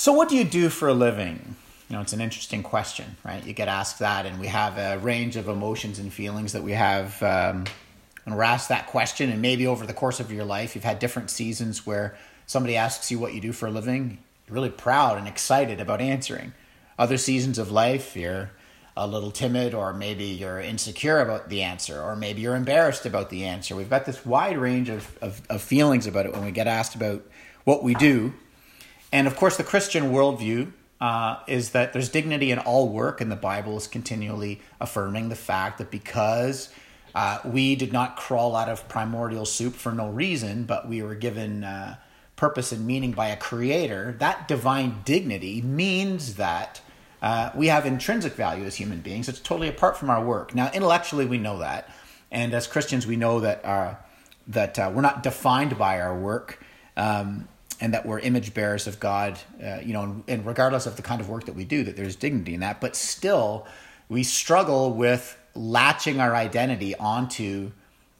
So, what do you do for a living? You know, it's an interesting question, right? You get asked that, and we have a range of emotions and feelings that we have. Um, and we're asked that question, and maybe over the course of your life, you've had different seasons where somebody asks you what you do for a living. You're really proud and excited about answering. Other seasons of life, you're a little timid, or maybe you're insecure about the answer, or maybe you're embarrassed about the answer. We've got this wide range of, of, of feelings about it when we get asked about what we do and of course, the Christian worldview uh, is that there's dignity in all work, and the Bible is continually affirming the fact that because uh, we did not crawl out of primordial soup for no reason, but we were given uh, purpose and meaning by a creator, that divine dignity means that uh, we have intrinsic value as human beings. It's totally apart from our work. Now, intellectually, we know that. And as Christians, we know that, uh, that uh, we're not defined by our work. Um, and that we're image bearers of God, uh, you know, and, and, regardless of the kind of work that we do, that there's dignity in that. But still, we struggle with latching our identity onto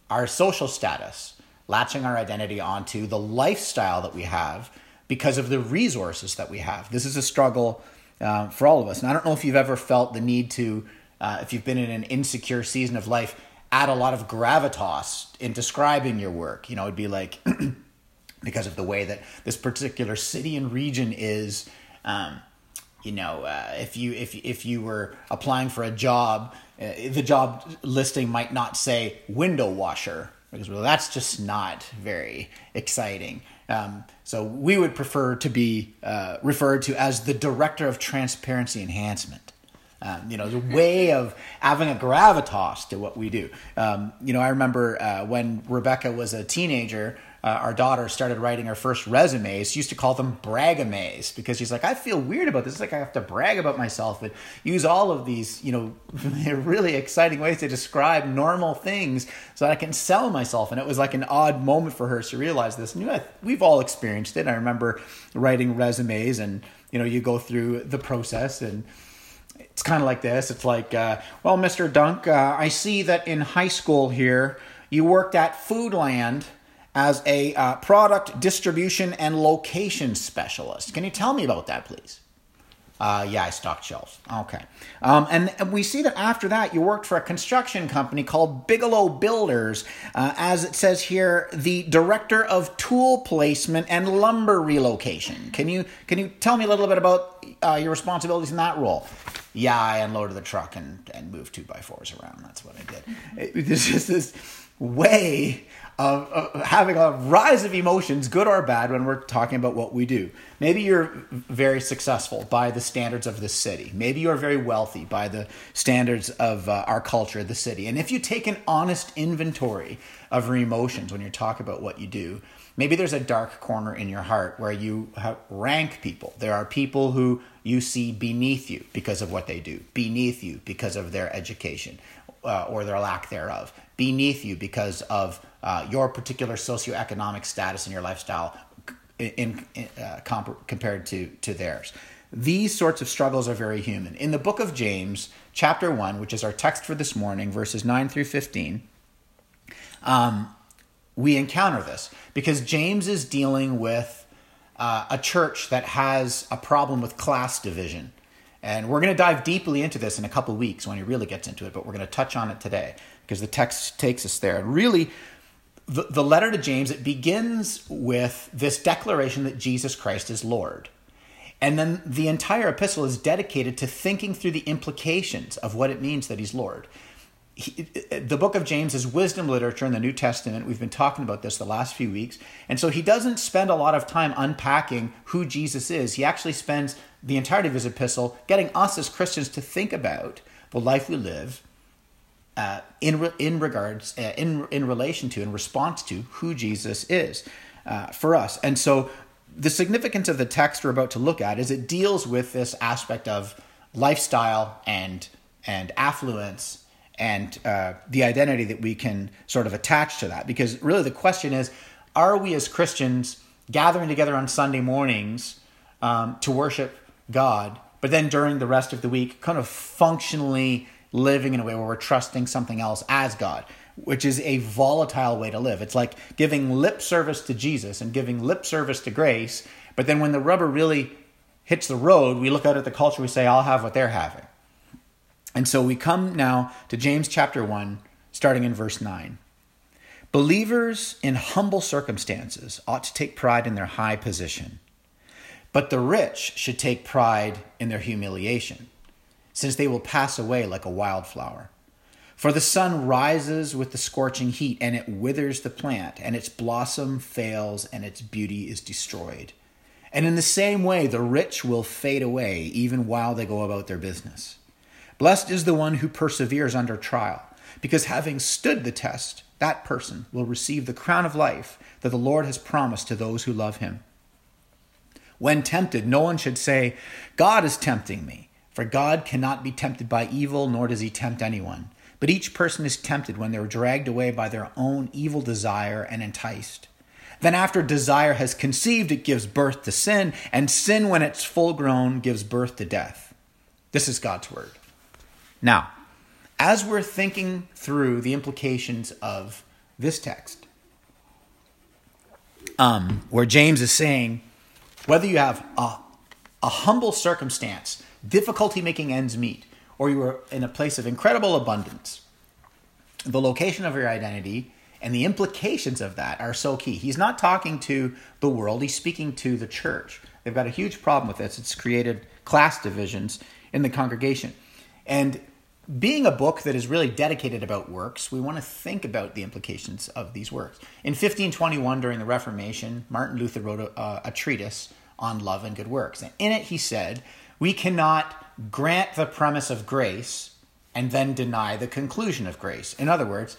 our social status, latching our identity onto the lifestyle that we have because of the resources that we have. This is a struggle uh, for all of us. And I don't know if you've ever felt the need to, uh, if you've been in an insecure season of life, add a lot of gravitas in describing your work. You know, it'd be like, because of the way that this particular city and region is. Um, you know, uh, if you if if you were applying for a job, uh, the job listing might not say window washer because well, that's just not very exciting. Um, so we would prefer to be uh, referred to as the director of transparency enhancement. Um, you know, the way of having a gravitas to what we do. Um, you know, I remember uh, when Rebecca was a teenager, uh, our daughter started writing her first resumes, she used to call them bragames because she's like, I feel weird about this. It's like I have to brag about myself and use all of these, you know, really exciting ways to describe normal things so that I can sell myself. And it was like an odd moment for her to realize this. And you know, we've all experienced it. I remember writing resumes and, you know, you go through the process and, it's kind of like this. It's like, uh, well, Mr. Dunk, uh, I see that in high school here you worked at Foodland as a uh, product distribution and location specialist. Can you tell me about that, please? Uh, yeah, I stocked shelves. Okay. Um, and we see that after that, you worked for a construction company called Bigelow Builders, uh, as it says here, the director of tool placement and lumber relocation. Can you can you tell me a little bit about uh, your responsibilities in that role? Yeah, I unloaded the truck and, and moved two by fours around. That's what I did. It, there's just this way of, of, having a rise of emotions, good or bad, when we're talking about what we do. Maybe you're very successful by the standards of this city. Maybe you're very wealthy by the standards of uh, our culture, the city. And if you take an honest inventory of your emotions when you talk about what you do, maybe there's a dark corner in your heart where you rank people. There are people who you see beneath you because of what they do, beneath you because of their education uh, or their lack thereof, beneath you because of uh, your particular socioeconomic status and your lifestyle in, in uh, comp- compared to, to theirs. These sorts of struggles are very human. In the book of James, chapter 1, which is our text for this morning, verses 9 through 15, um, we encounter this because James is dealing with uh, a church that has a problem with class division. And we're going to dive deeply into this in a couple weeks when he really gets into it, but we're going to touch on it today because the text takes us there. And really, the, the letter to James, it begins with this declaration that Jesus Christ is Lord. And then the entire epistle is dedicated to thinking through the implications of what it means that he's Lord. He, the book of James is wisdom literature in the New Testament. We've been talking about this the last few weeks. And so he doesn't spend a lot of time unpacking who Jesus is. He actually spends the entirety of his epistle getting us as Christians to think about the life we live uh, in in regards uh, in in relation to in response to who Jesus is uh, for us. And so the significance of the text we're about to look at is it deals with this aspect of lifestyle and and affluence and uh, the identity that we can sort of attach to that. Because really the question is, are we as Christians gathering together on Sunday mornings um, to worship God, but then during the rest of the week, kind of functionally living in a way where we're trusting something else as God, which is a volatile way to live. It's like giving lip service to Jesus and giving lip service to grace, but then when the rubber really hits the road, we look out at the culture, we say, I'll have what they're having. And so we come now to James chapter 1, starting in verse 9. Believers in humble circumstances ought to take pride in their high position, but the rich should take pride in their humiliation, since they will pass away like a wildflower. For the sun rises with the scorching heat, and it withers the plant, and its blossom fails, and its beauty is destroyed. And in the same way, the rich will fade away even while they go about their business. Blessed is the one who perseveres under trial, because having stood the test, that person will receive the crown of life that the Lord has promised to those who love him. When tempted, no one should say, God is tempting me, for God cannot be tempted by evil, nor does he tempt anyone. But each person is tempted when they're dragged away by their own evil desire and enticed. Then, after desire has conceived, it gives birth to sin, and sin, when it's full grown, gives birth to death. This is God's word. Now, as we're thinking through the implications of this text, um, where James is saying, whether you have a, a humble circumstance, difficulty making ends meet, or you are in a place of incredible abundance, the location of your identity and the implications of that are so key. He's not talking to the world, he's speaking to the church. They've got a huge problem with this. It's created class divisions in the congregation. And being a book that is really dedicated about works, we want to think about the implications of these works. In 1521, during the Reformation, Martin Luther wrote a, a, treatise on love and good works. And in it, he said, We cannot grant the premise of grace and then deny the conclusion of grace. In other words,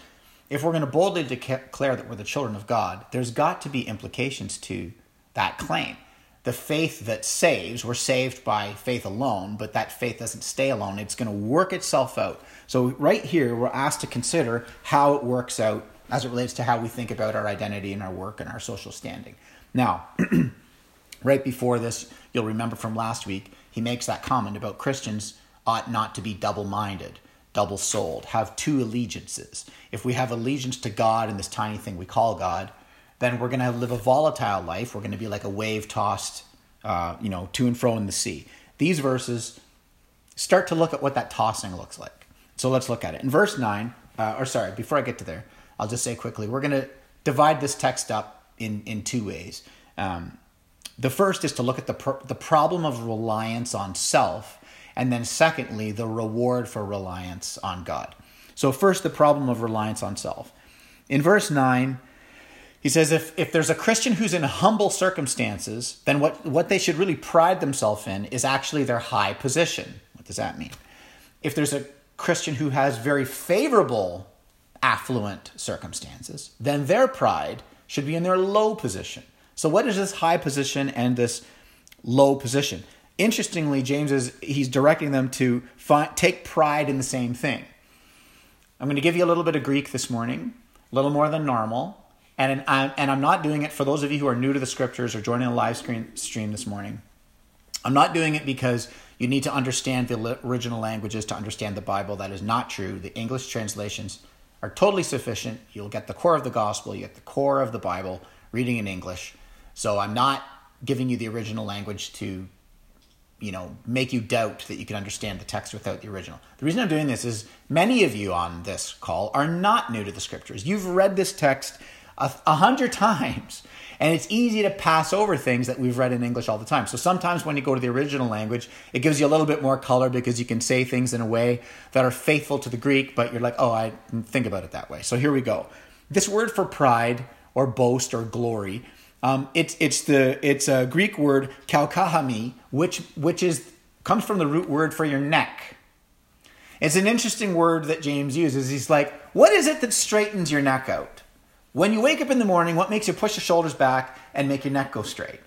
if we're going to boldly declare that we're the children of God, there's got to be implications to that claim the faith that saves, we're saved by faith alone, but that faith doesn't stay alone. It's going to work itself out. So, right here, we're asked to consider how it works out as it relates to how we think about our identity and our work and our social standing. Now, right before this, you'll remember from last week, he makes that comment about Christians ought not to be double minded, double souled, have two allegiances. If we have allegiance to God and this tiny thing we call God, then we're going to live a volatile life. We're going to be like a wave tossed, uh, you know, to and fro in the sea. These verses start to look at what that tossing looks like. So let's look at it. In verse 9, uh, or sorry, before I get to there, I'll just say quickly we're going to divide this text up in, in two ways. Um, the first is to look at the, pr- the problem of reliance on self, and then secondly, the reward for reliance on God. So, first, the problem of reliance on self. In verse 9, he says if, if there's a Christian who's in humble circumstances, then what, what they should really pride themselves in is actually their high position. What does that mean? If there's a Christian who has very favorable, affluent circumstances, then their pride should be in their low position. So, what is this high position and this low position? Interestingly, James is he's directing them to take pride in the same thing. I'm going to give you a little bit of Greek this morning, a little more than normal. And I'm, and I'm not doing it for those of you who are new to the scriptures or joining the live screen, stream this morning. I'm not doing it because you need to understand the original languages to understand the Bible. That is not true. The English translations are totally sufficient. You'll get the core of the gospel, you get the core of the Bible reading in English. So I'm not giving you the original language to you know make you doubt that you can understand the text without the original. The reason I'm doing this is many of you on this call are not new to the scriptures. You've read this text a, a hundred times. And it's easy to pass over things that we've read in English all the time. So sometimes when you go to the original language, it gives you a little bit more color because you can say things in a way that are faithful to the Greek, but you're like, oh, I think about it that way. So here we go. This word for pride or boast or glory, um, it's it's the it's a Greek word kaukahami, which which is comes from the root word for your neck. It's an interesting word that James uses. He's like, what is it that straightens your neck out? When you wake up in the morning, what makes you push your shoulders back and make your neck go straight?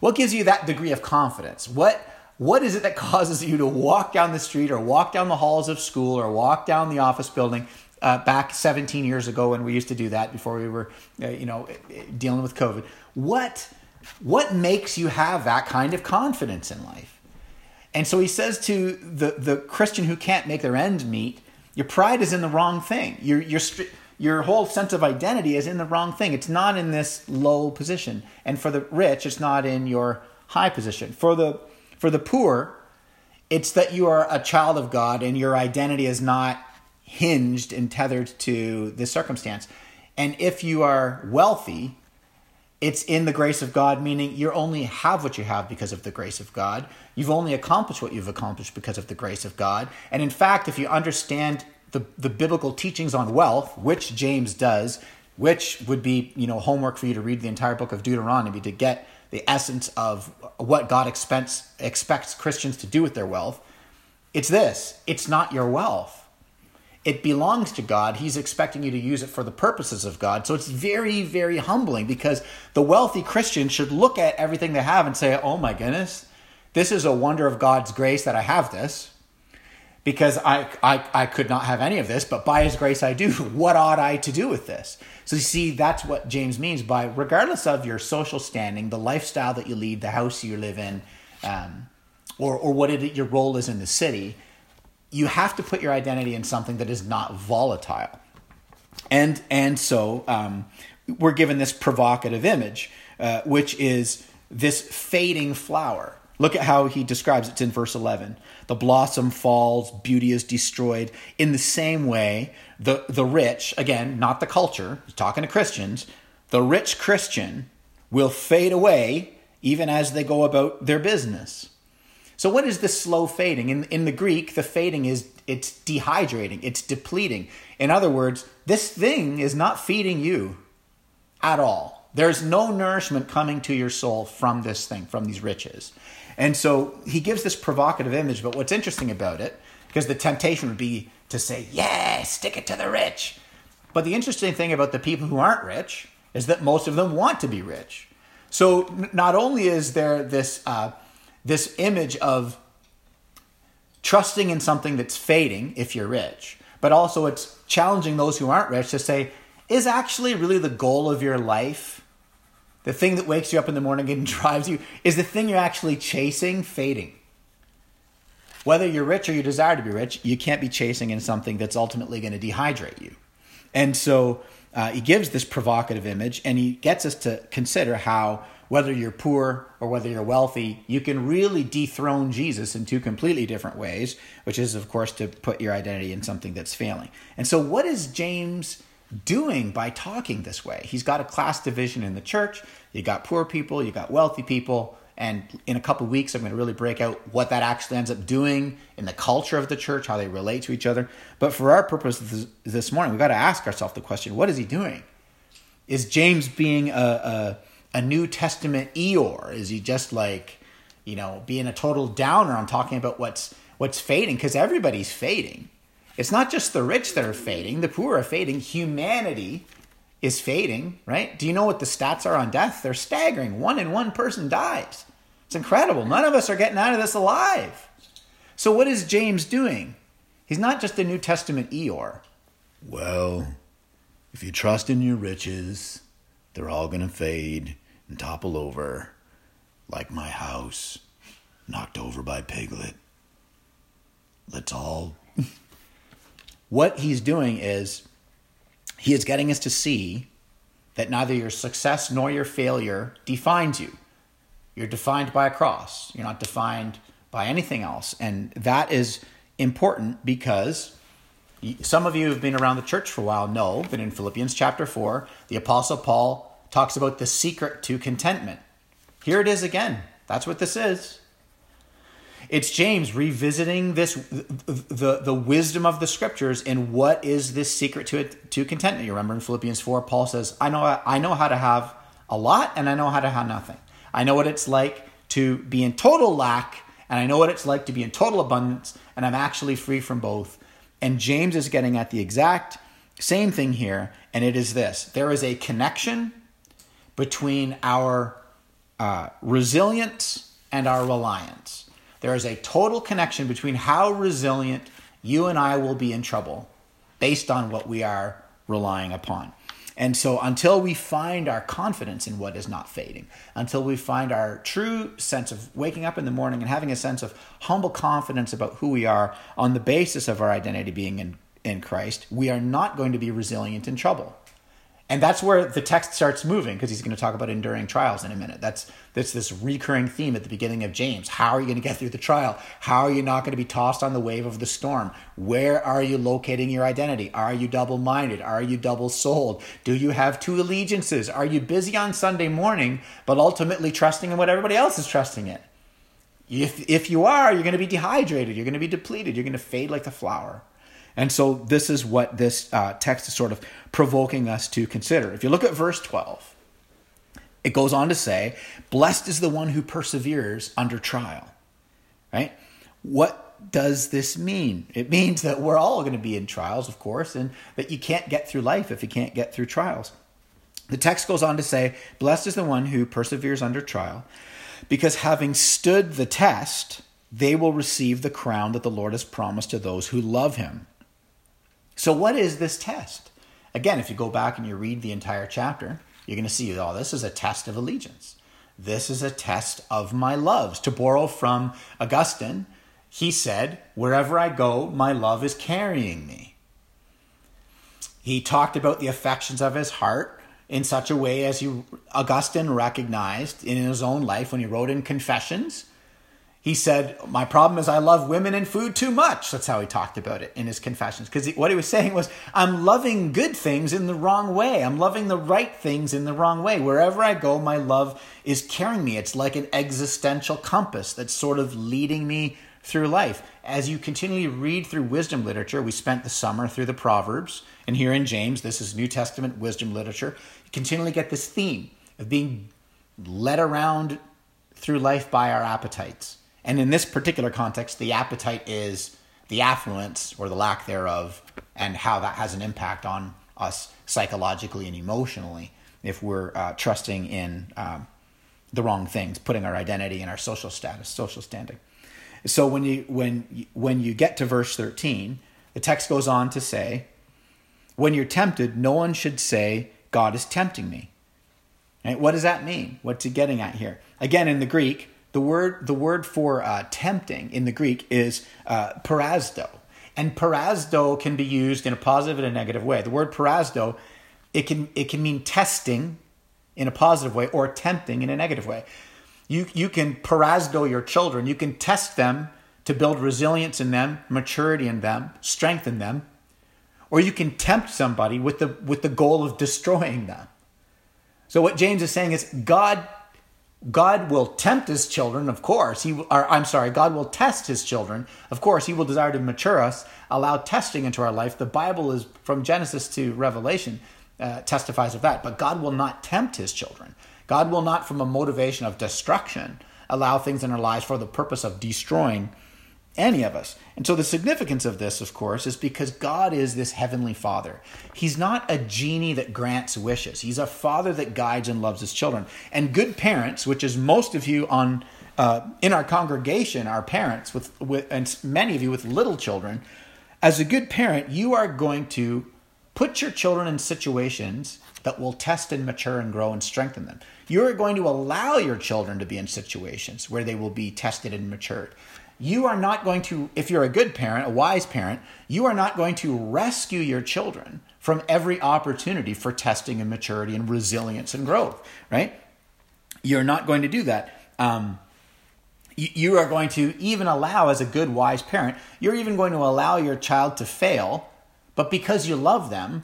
What gives you that degree of confidence? What what is it that causes you to walk down the street or walk down the halls of school or walk down the office building uh, back 17 years ago when we used to do that before we were uh, you know dealing with covid what what makes you have that kind of confidence in life and so he says to the the christian who can't make their end meet your pride is in the wrong thing you're you're your whole sense of identity is in the wrong thing. It's not in this low position. And for the rich, it's not in your high position. For the For the poor, it's that you are a child of God and your identity is not hinged and tethered to this circumstance. And if you are wealthy, it's in the grace of God, meaning you only have what you have because of the grace of God. You've only accomplished what you've accomplished because of the grace of God. And in fact, if you understand the, the biblical teachings on wealth, which James does, which would be you know homework for you to read the entire book of Deuteronomy to get the essence of what God expects expects Christians to do with their wealth. It's this: it's not your wealth. It belongs to God. He's expecting you to use it for the purposes of God. So it's very, very humbling because the wealthy Christian should look at everything they have and say, "Oh my goodness, this is a wonder of God's grace that I have this." Because I, I, I could not have any of this, but by his grace I do. What ought I to do with this? So you see, that's what James means by regardless of your social standing, the lifestyle that you lead, the house you live in, um, or, or what it, your role is in the city, you have to put your identity in something that is not volatile. And, and so um, we're given this provocative image, uh, which is this fading flower. Look at how he describes it. In verse 11. The blossom falls, beauty is destroyed. In the same way, the, the rich, again, not the culture, he's talking to Christians, the rich Christian will fade away even as they go about their business. So what is this slow fading? In, in the Greek, the fading is it's dehydrating, it's depleting. In other words, this thing is not feeding you at all. There's no nourishment coming to your soul from this thing, from these riches. And so he gives this provocative image, but what's interesting about it, because the temptation would be to say, yeah, stick it to the rich. But the interesting thing about the people who aren't rich is that most of them want to be rich. So not only is there this, uh, this image of trusting in something that's fading if you're rich, but also it's challenging those who aren't rich to say, is actually really the goal of your life the thing that wakes you up in the morning and drives you, is the thing you're actually chasing fading. Whether you're rich or you desire to be rich, you can't be chasing in something that's ultimately going to dehydrate you. And so uh, he gives this provocative image and he gets us to consider how, whether you're poor or whether you're wealthy, you can really dethrone Jesus in two completely different ways, which is, of course, to put your identity in something that's failing. And so, what is James doing by talking this way? He's got a class division in the church. You got poor people, you got wealthy people, and in a couple weeks, I'm going to really break out what that actually ends up doing in the culture of the church, how they relate to each other. But for our purpose this morning, we've got to ask ourselves the question what is he doing? Is James being a, a, a New Testament Eeyore? Is he just like, you know, being a total downer on talking about what's what's fading? Because everybody's fading. It's not just the rich that are fading, the poor are fading. Humanity is fading, right? Do you know what the stats are on death? They're staggering. One in one person dies. It's incredible. None of us are getting out of this alive. So, what is James doing? He's not just a New Testament Eeyore. Well, if you trust in your riches, they're all going to fade and topple over, like my house, knocked over by Piglet. Let's all. What he's doing is he is getting us to see that neither your success nor your failure defines you. You're defined by a cross. You're not defined by anything else. And that is important because some of you have been around the church for a while know that in Philippians chapter 4, the Apostle Paul talks about the secret to contentment. Here it is again. That's what this is. It's James revisiting this the the wisdom of the scriptures and what is this secret to it to contentment. You remember in Philippians 4 Paul says, "I know I know how to have a lot and I know how to have nothing. I know what it's like to be in total lack and I know what it's like to be in total abundance and I'm actually free from both." And James is getting at the exact same thing here and it is this. There is a connection between our uh, resilience and our reliance. There is a total connection between how resilient you and I will be in trouble based on what we are relying upon. And so, until we find our confidence in what is not fading, until we find our true sense of waking up in the morning and having a sense of humble confidence about who we are on the basis of our identity being in, in Christ, we are not going to be resilient in trouble. And that's where the text starts moving because he's going to talk about enduring trials in a minute. That's that's this recurring theme at the beginning of James. How are you going to get through the trial? How are you not going to be tossed on the wave of the storm? Where are you locating your identity? Are you double-minded? Are you double-souled? Do you have two allegiances? Are you busy on Sunday morning but ultimately trusting in what everybody else is trusting in? If if you are, you're going to be dehydrated, you're going to be depleted, you're going to fade like the flower. And so this is what this uh, text is sort of provoking us to consider. If you look at verse 12, it goes on to say, Blessed is the one who perseveres under trial. Right? What does this mean? It means that we're all going to be in trials, of course, and that you can't get through life if you can't get through trials. The text goes on to say, Blessed is the one who perseveres under trial, because having stood the test, they will receive the crown that the Lord has promised to those who love him. So, what is this test? Again, if you go back and you read the entire chapter, you're going to see, oh, this is a test of allegiance. This is a test of my loves. To borrow from Augustine, he said, Wherever I go, my love is carrying me. He talked about the affections of his heart in such a way as you, Augustine recognized in his own life when he wrote in Confessions he said, My problem is I love women and food too much. That's how he talked about it in his confessions. Because what he was saying was, I'm loving good things in the wrong way. I'm loving the right things in the wrong way. Wherever I go, my love is carrying me. It's like an existential compass that's sort of leading me through life. As you continually read through wisdom literature, we spent the summer through the Proverbs, and here in James, this is New Testament wisdom literature. You continually get this theme of being led around through life by our appetites and in this particular context, the appetite is the affluence or the lack thereof, and how that has an impact on us psychologically and emotionally if we're uh, trusting in um, the wrong things, putting our identity and our social status, social standing. So when you when when you get to verse thirteen, the text goes on to say, "When you're tempted, no one should say, God is tempting me." Right? What does that mean? What's he getting at here? Again, in the Greek, the word, the word for uh, tempting in the Greek is uh, peirasdo. And peirasdo can be used in a positive and a negative way. The word peirasdo, it can, it can mean testing in a positive way or tempting in a negative way. You, you can peirasdo your children. You can test them to build resilience in them, maturity in them, strengthen them. Or you can tempt somebody with the, with the goal of destroying them. So what James is saying is God God will tempt his children, of course. He, or, I'm sorry, God will test his children. Of course, he will desire to mature us, allow testing into our life. The Bible is from Genesis to Revelation uh, testifies of that. But God will not tempt his children. God will not, from a motivation of destruction, allow things in our lives for the purpose of destroying any of us. And so the significance of this, of course, is because God is this heavenly Father. He's not a genie that grants wishes. He's a Father that guides and loves his children. And good parents, which is most of you on uh, in our congregation, our parents with, with and many of you with little children. As a good parent, you are going to put your children in situations that will test and mature and grow and strengthen them. You're going to allow your children to be in situations where they will be tested and matured you are not going to, if you're a good parent, a wise parent, you are not going to rescue your children from every opportunity for testing and maturity and resilience and growth, right? You're not going to do that. Um, you, you are going to even allow, as a good, wise parent, you're even going to allow your child to fail, but because you love them,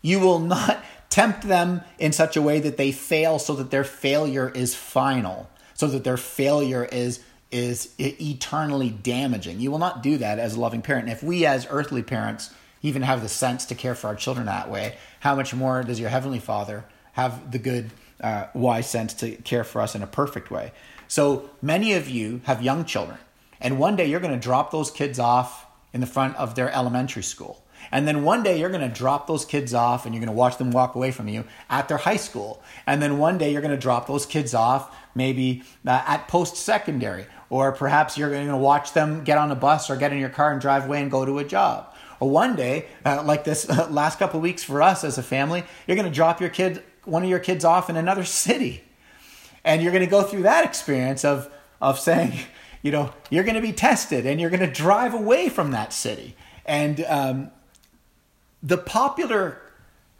you will not tempt them in such a way that they fail so that their failure is final, so that their failure is is eternally damaging. You will not do that as a loving parent. And if we, as earthly parents, even have the sense to care for our children that way, how much more does your Heavenly Father have the good, uh, wise sense to care for us in a perfect way? So many of you have young children, and one day you're going to drop those kids off in the front of their elementary school. And then one day you're going to drop those kids off and you're going to watch them walk away from you at their high school. And then one day you're going to drop those kids off maybe uh, at post secondary or perhaps you're going to watch them get on a bus or get in your car and drive away and go to a job. Or one day, uh, like this uh, last couple weeks for us as a family, you're going to drop your kid, one of your kids off in another city. And you're going to go through that experience of, of saying, you know, you're going to be tested and you're going to drive away from that city. And um, the popular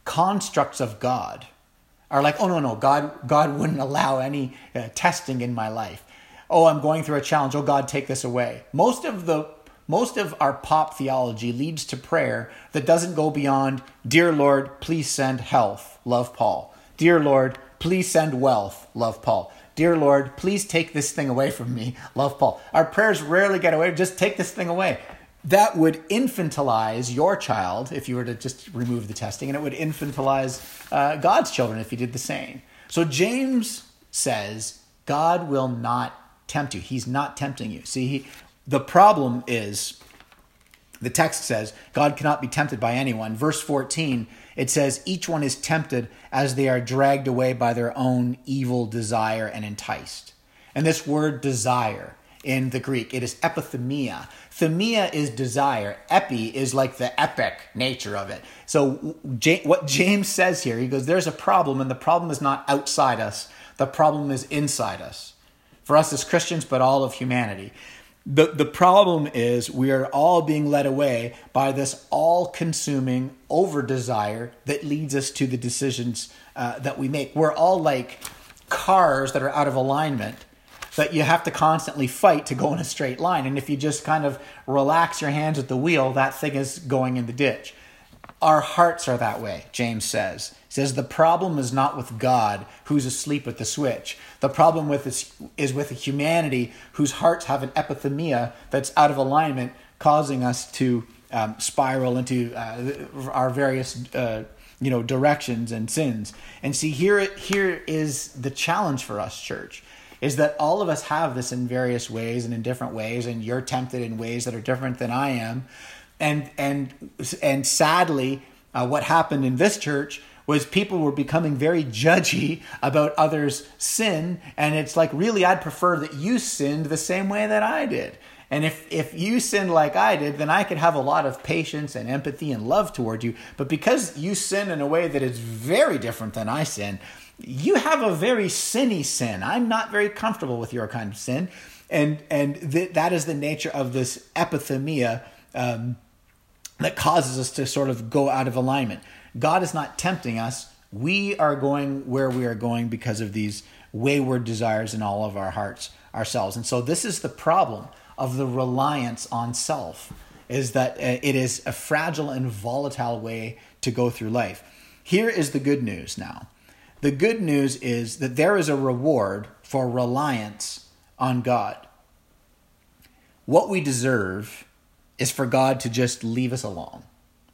constructs of God are like, oh no, no, God, God wouldn't allow any uh, testing in my life. Oh, I'm going through a challenge. Oh God, take this away. Most of the most of our pop theology leads to prayer that doesn't go beyond, Dear Lord, please send health, love Paul. Dear Lord, please send wealth, love Paul. Dear Lord, please take this thing away from me, love Paul. Our prayers rarely get away, just take this thing away that would infantilize your child if you were to just remove the testing, and it would infantilize uh, God's children if you did the same. So James says God will not tempt you. He's not tempting you. See, he, the problem is the text says God cannot be tempted by anyone. Verse 14, it says, Each one is tempted as they are dragged away by their own evil desire and enticed. And this word desire, in the Greek. It is epithemia. Themia is desire. Epi is like the epic nature of it. So, what James says here, he goes, There's a problem, and the problem is not outside us, the problem is inside us. For us as Christians, but all of humanity. The, the problem is we are all being led away by this all consuming over desire that leads us to the decisions uh, that we make. We're all like cars that are out of alignment that you have to constantly fight to go in a straight line. And if you just kind of relax your hands at the wheel, that thing is going in the ditch. Our hearts are that way, James says. He says the problem is not with God who's asleep at the switch. The problem with is, is with humanity whose hearts have an epithemia that's out of alignment, causing us to um, spiral into uh, our various uh, you know directions and sins. And see, here here is the challenge for us, church is that all of us have this in various ways and in different ways and you're tempted in ways that are different than I am and and and sadly uh, what happened in this church was people were becoming very judgy about others sin and it's like really I'd prefer that you sinned the same way that I did and if, if you sinned like I did, then I could have a lot of patience and empathy and love toward you. But because you sin in a way that is very different than I sin, you have a very sinny sin. I'm not very comfortable with your kind of sin. And, and th- that is the nature of this epithemia um, that causes us to sort of go out of alignment. God is not tempting us. We are going where we are going because of these wayward desires in all of our hearts ourselves. And so this is the problem of the reliance on self is that uh, it is a fragile and volatile way to go through life. Here is the good news now. The good news is that there is a reward for reliance on God. What we deserve is for God to just leave us alone.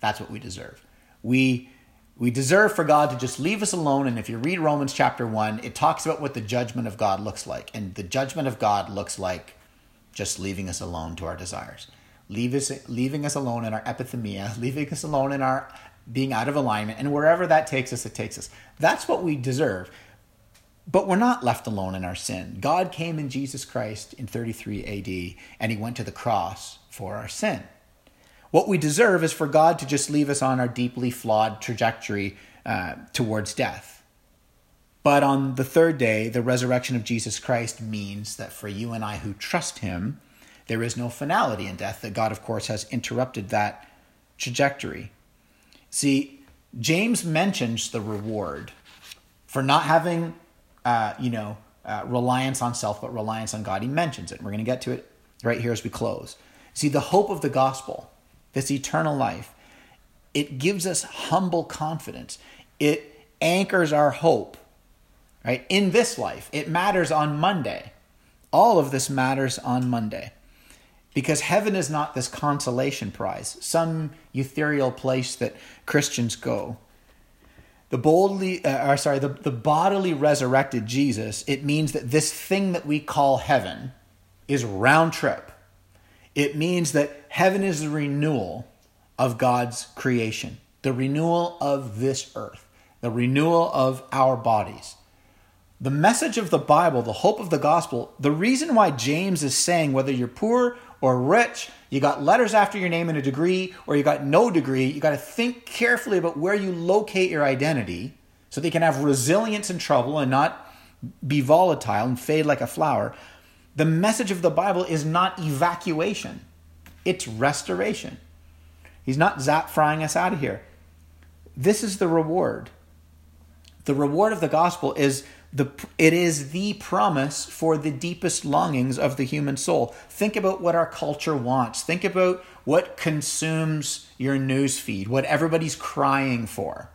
That's what we deserve. We we deserve for God to just leave us alone and if you read Romans chapter 1, it talks about what the judgment of God looks like. And the judgment of God looks like just leaving us alone to our desires. Leave us, leaving us alone in our epithemia, leaving us alone in our being out of alignment, and wherever that takes us, it takes us. That's what we deserve. But we're not left alone in our sin. God came in Jesus Christ in 33 AD, and he went to the cross for our sin. What we deserve is for God to just leave us on our deeply flawed trajectory uh, towards death. But on the third day, the resurrection of Jesus Christ means that for you and I who trust him, there is no finality in death, that God, of course, has interrupted that trajectory. See, James mentions the reward for not having, uh, you know, uh, reliance on self, but reliance on God. He mentions it. We're going to get to it right here as we close. See, the hope of the gospel, this eternal life, it gives us humble confidence. It anchors our hope, right, in this life. It matters on Monday. All of this matters on Monday because heaven is not this consolation prize, some ethereal place that Christians go. The boldly, uh, or sorry, the, the bodily resurrected Jesus, it means that this thing that we call heaven is round trip. It means that heaven is the renewal of God's creation, the renewal of this earth, the renewal of our bodies. The message of the Bible, the hope of the gospel, the reason why James is saying whether you're poor or rich, you got letters after your name and a degree, or you got no degree, you got to think carefully about where you locate your identity so they can have resilience in trouble and not be volatile and fade like a flower. The message of the Bible is not evacuation, it's restoration. He's not zap frying us out of here. this is the reward. The reward of the gospel is the it is the promise for the deepest longings of the human soul. Think about what our culture wants. Think about what consumes your news feed, what everybody's crying for.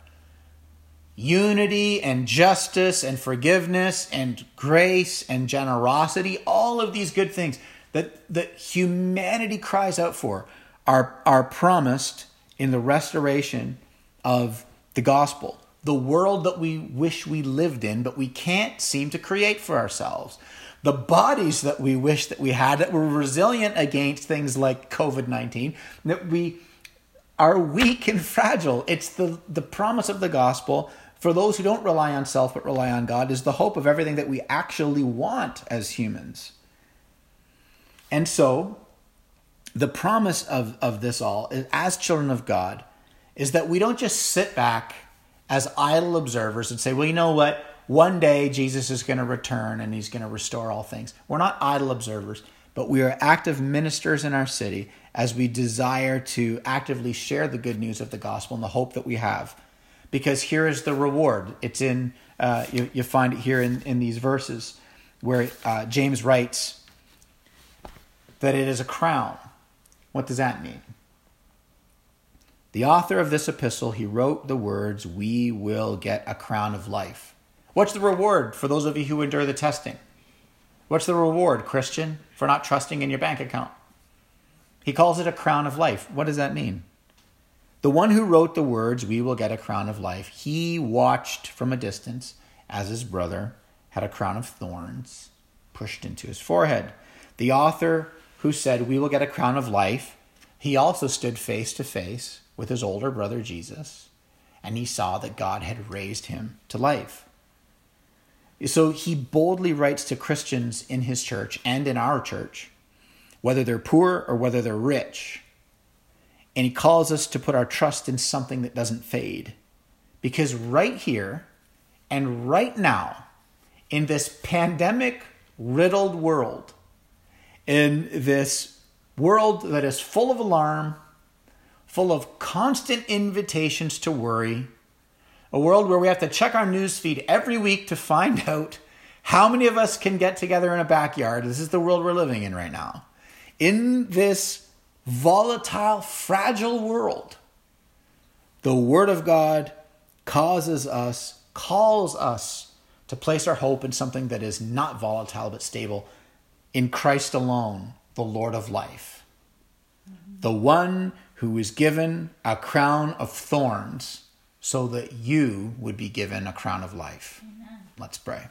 Unity and justice and forgiveness and grace and generosity, all of these good things that, that humanity cries out for are, are promised in the restoration of the gospel the world that we wish we lived in, but we can't seem to create for ourselves. The bodies that we wish that we had that were resilient against things like COVID 19, that we are weak and fragile. It's the, the promise of the gospel for those who don't rely on self but rely on God is the hope of everything that we actually want as humans. And so, the promise of, of this all, is, as children of God, is that we don't just sit back as idle observers and say, well, you know what? One day Jesus is going to return and he's going to restore all things. We're not idle observers, but we are active ministers in our city as we desire to actively share the good news of the gospel and the hope that we have. Because here is the reward. It's in, uh, you, you, find it here in, in these verses where uh, James writes that it is a crown. What does that mean? The author of this epistle, he wrote the words, We will get a crown of life. What's the reward for those of you who endure the testing? What's the reward, Christian, for not trusting in your bank account? He calls it a crown of life. What does that mean? The one who wrote the words, We will get a crown of life, he watched from a distance as his brother had a crown of thorns pushed into his forehead. The author who said, We will get a crown of life, he also stood face to face with his older brother Jesus, and he saw that God had raised him to life. So he boldly writes to Christians in his church and in our church, whether they're poor or whether they're rich. And he calls us to put our trust in something that doesn't fade. Because right here and right now, in this pandemic riddled world, in this world that is full of alarm, full of constant invitations to worry, a world where we have to check our news feed every week to find out how many of us can get together in a backyard. This is the world we're living in right now. In this volatile, fragile world, the Word of God causes us, calls us to place our hope in something that is not volatile but stable, in Christ alone, the Lord of life. The one who was given a crown of thorns so that you would be given a crown of life. Amen. Let's pray.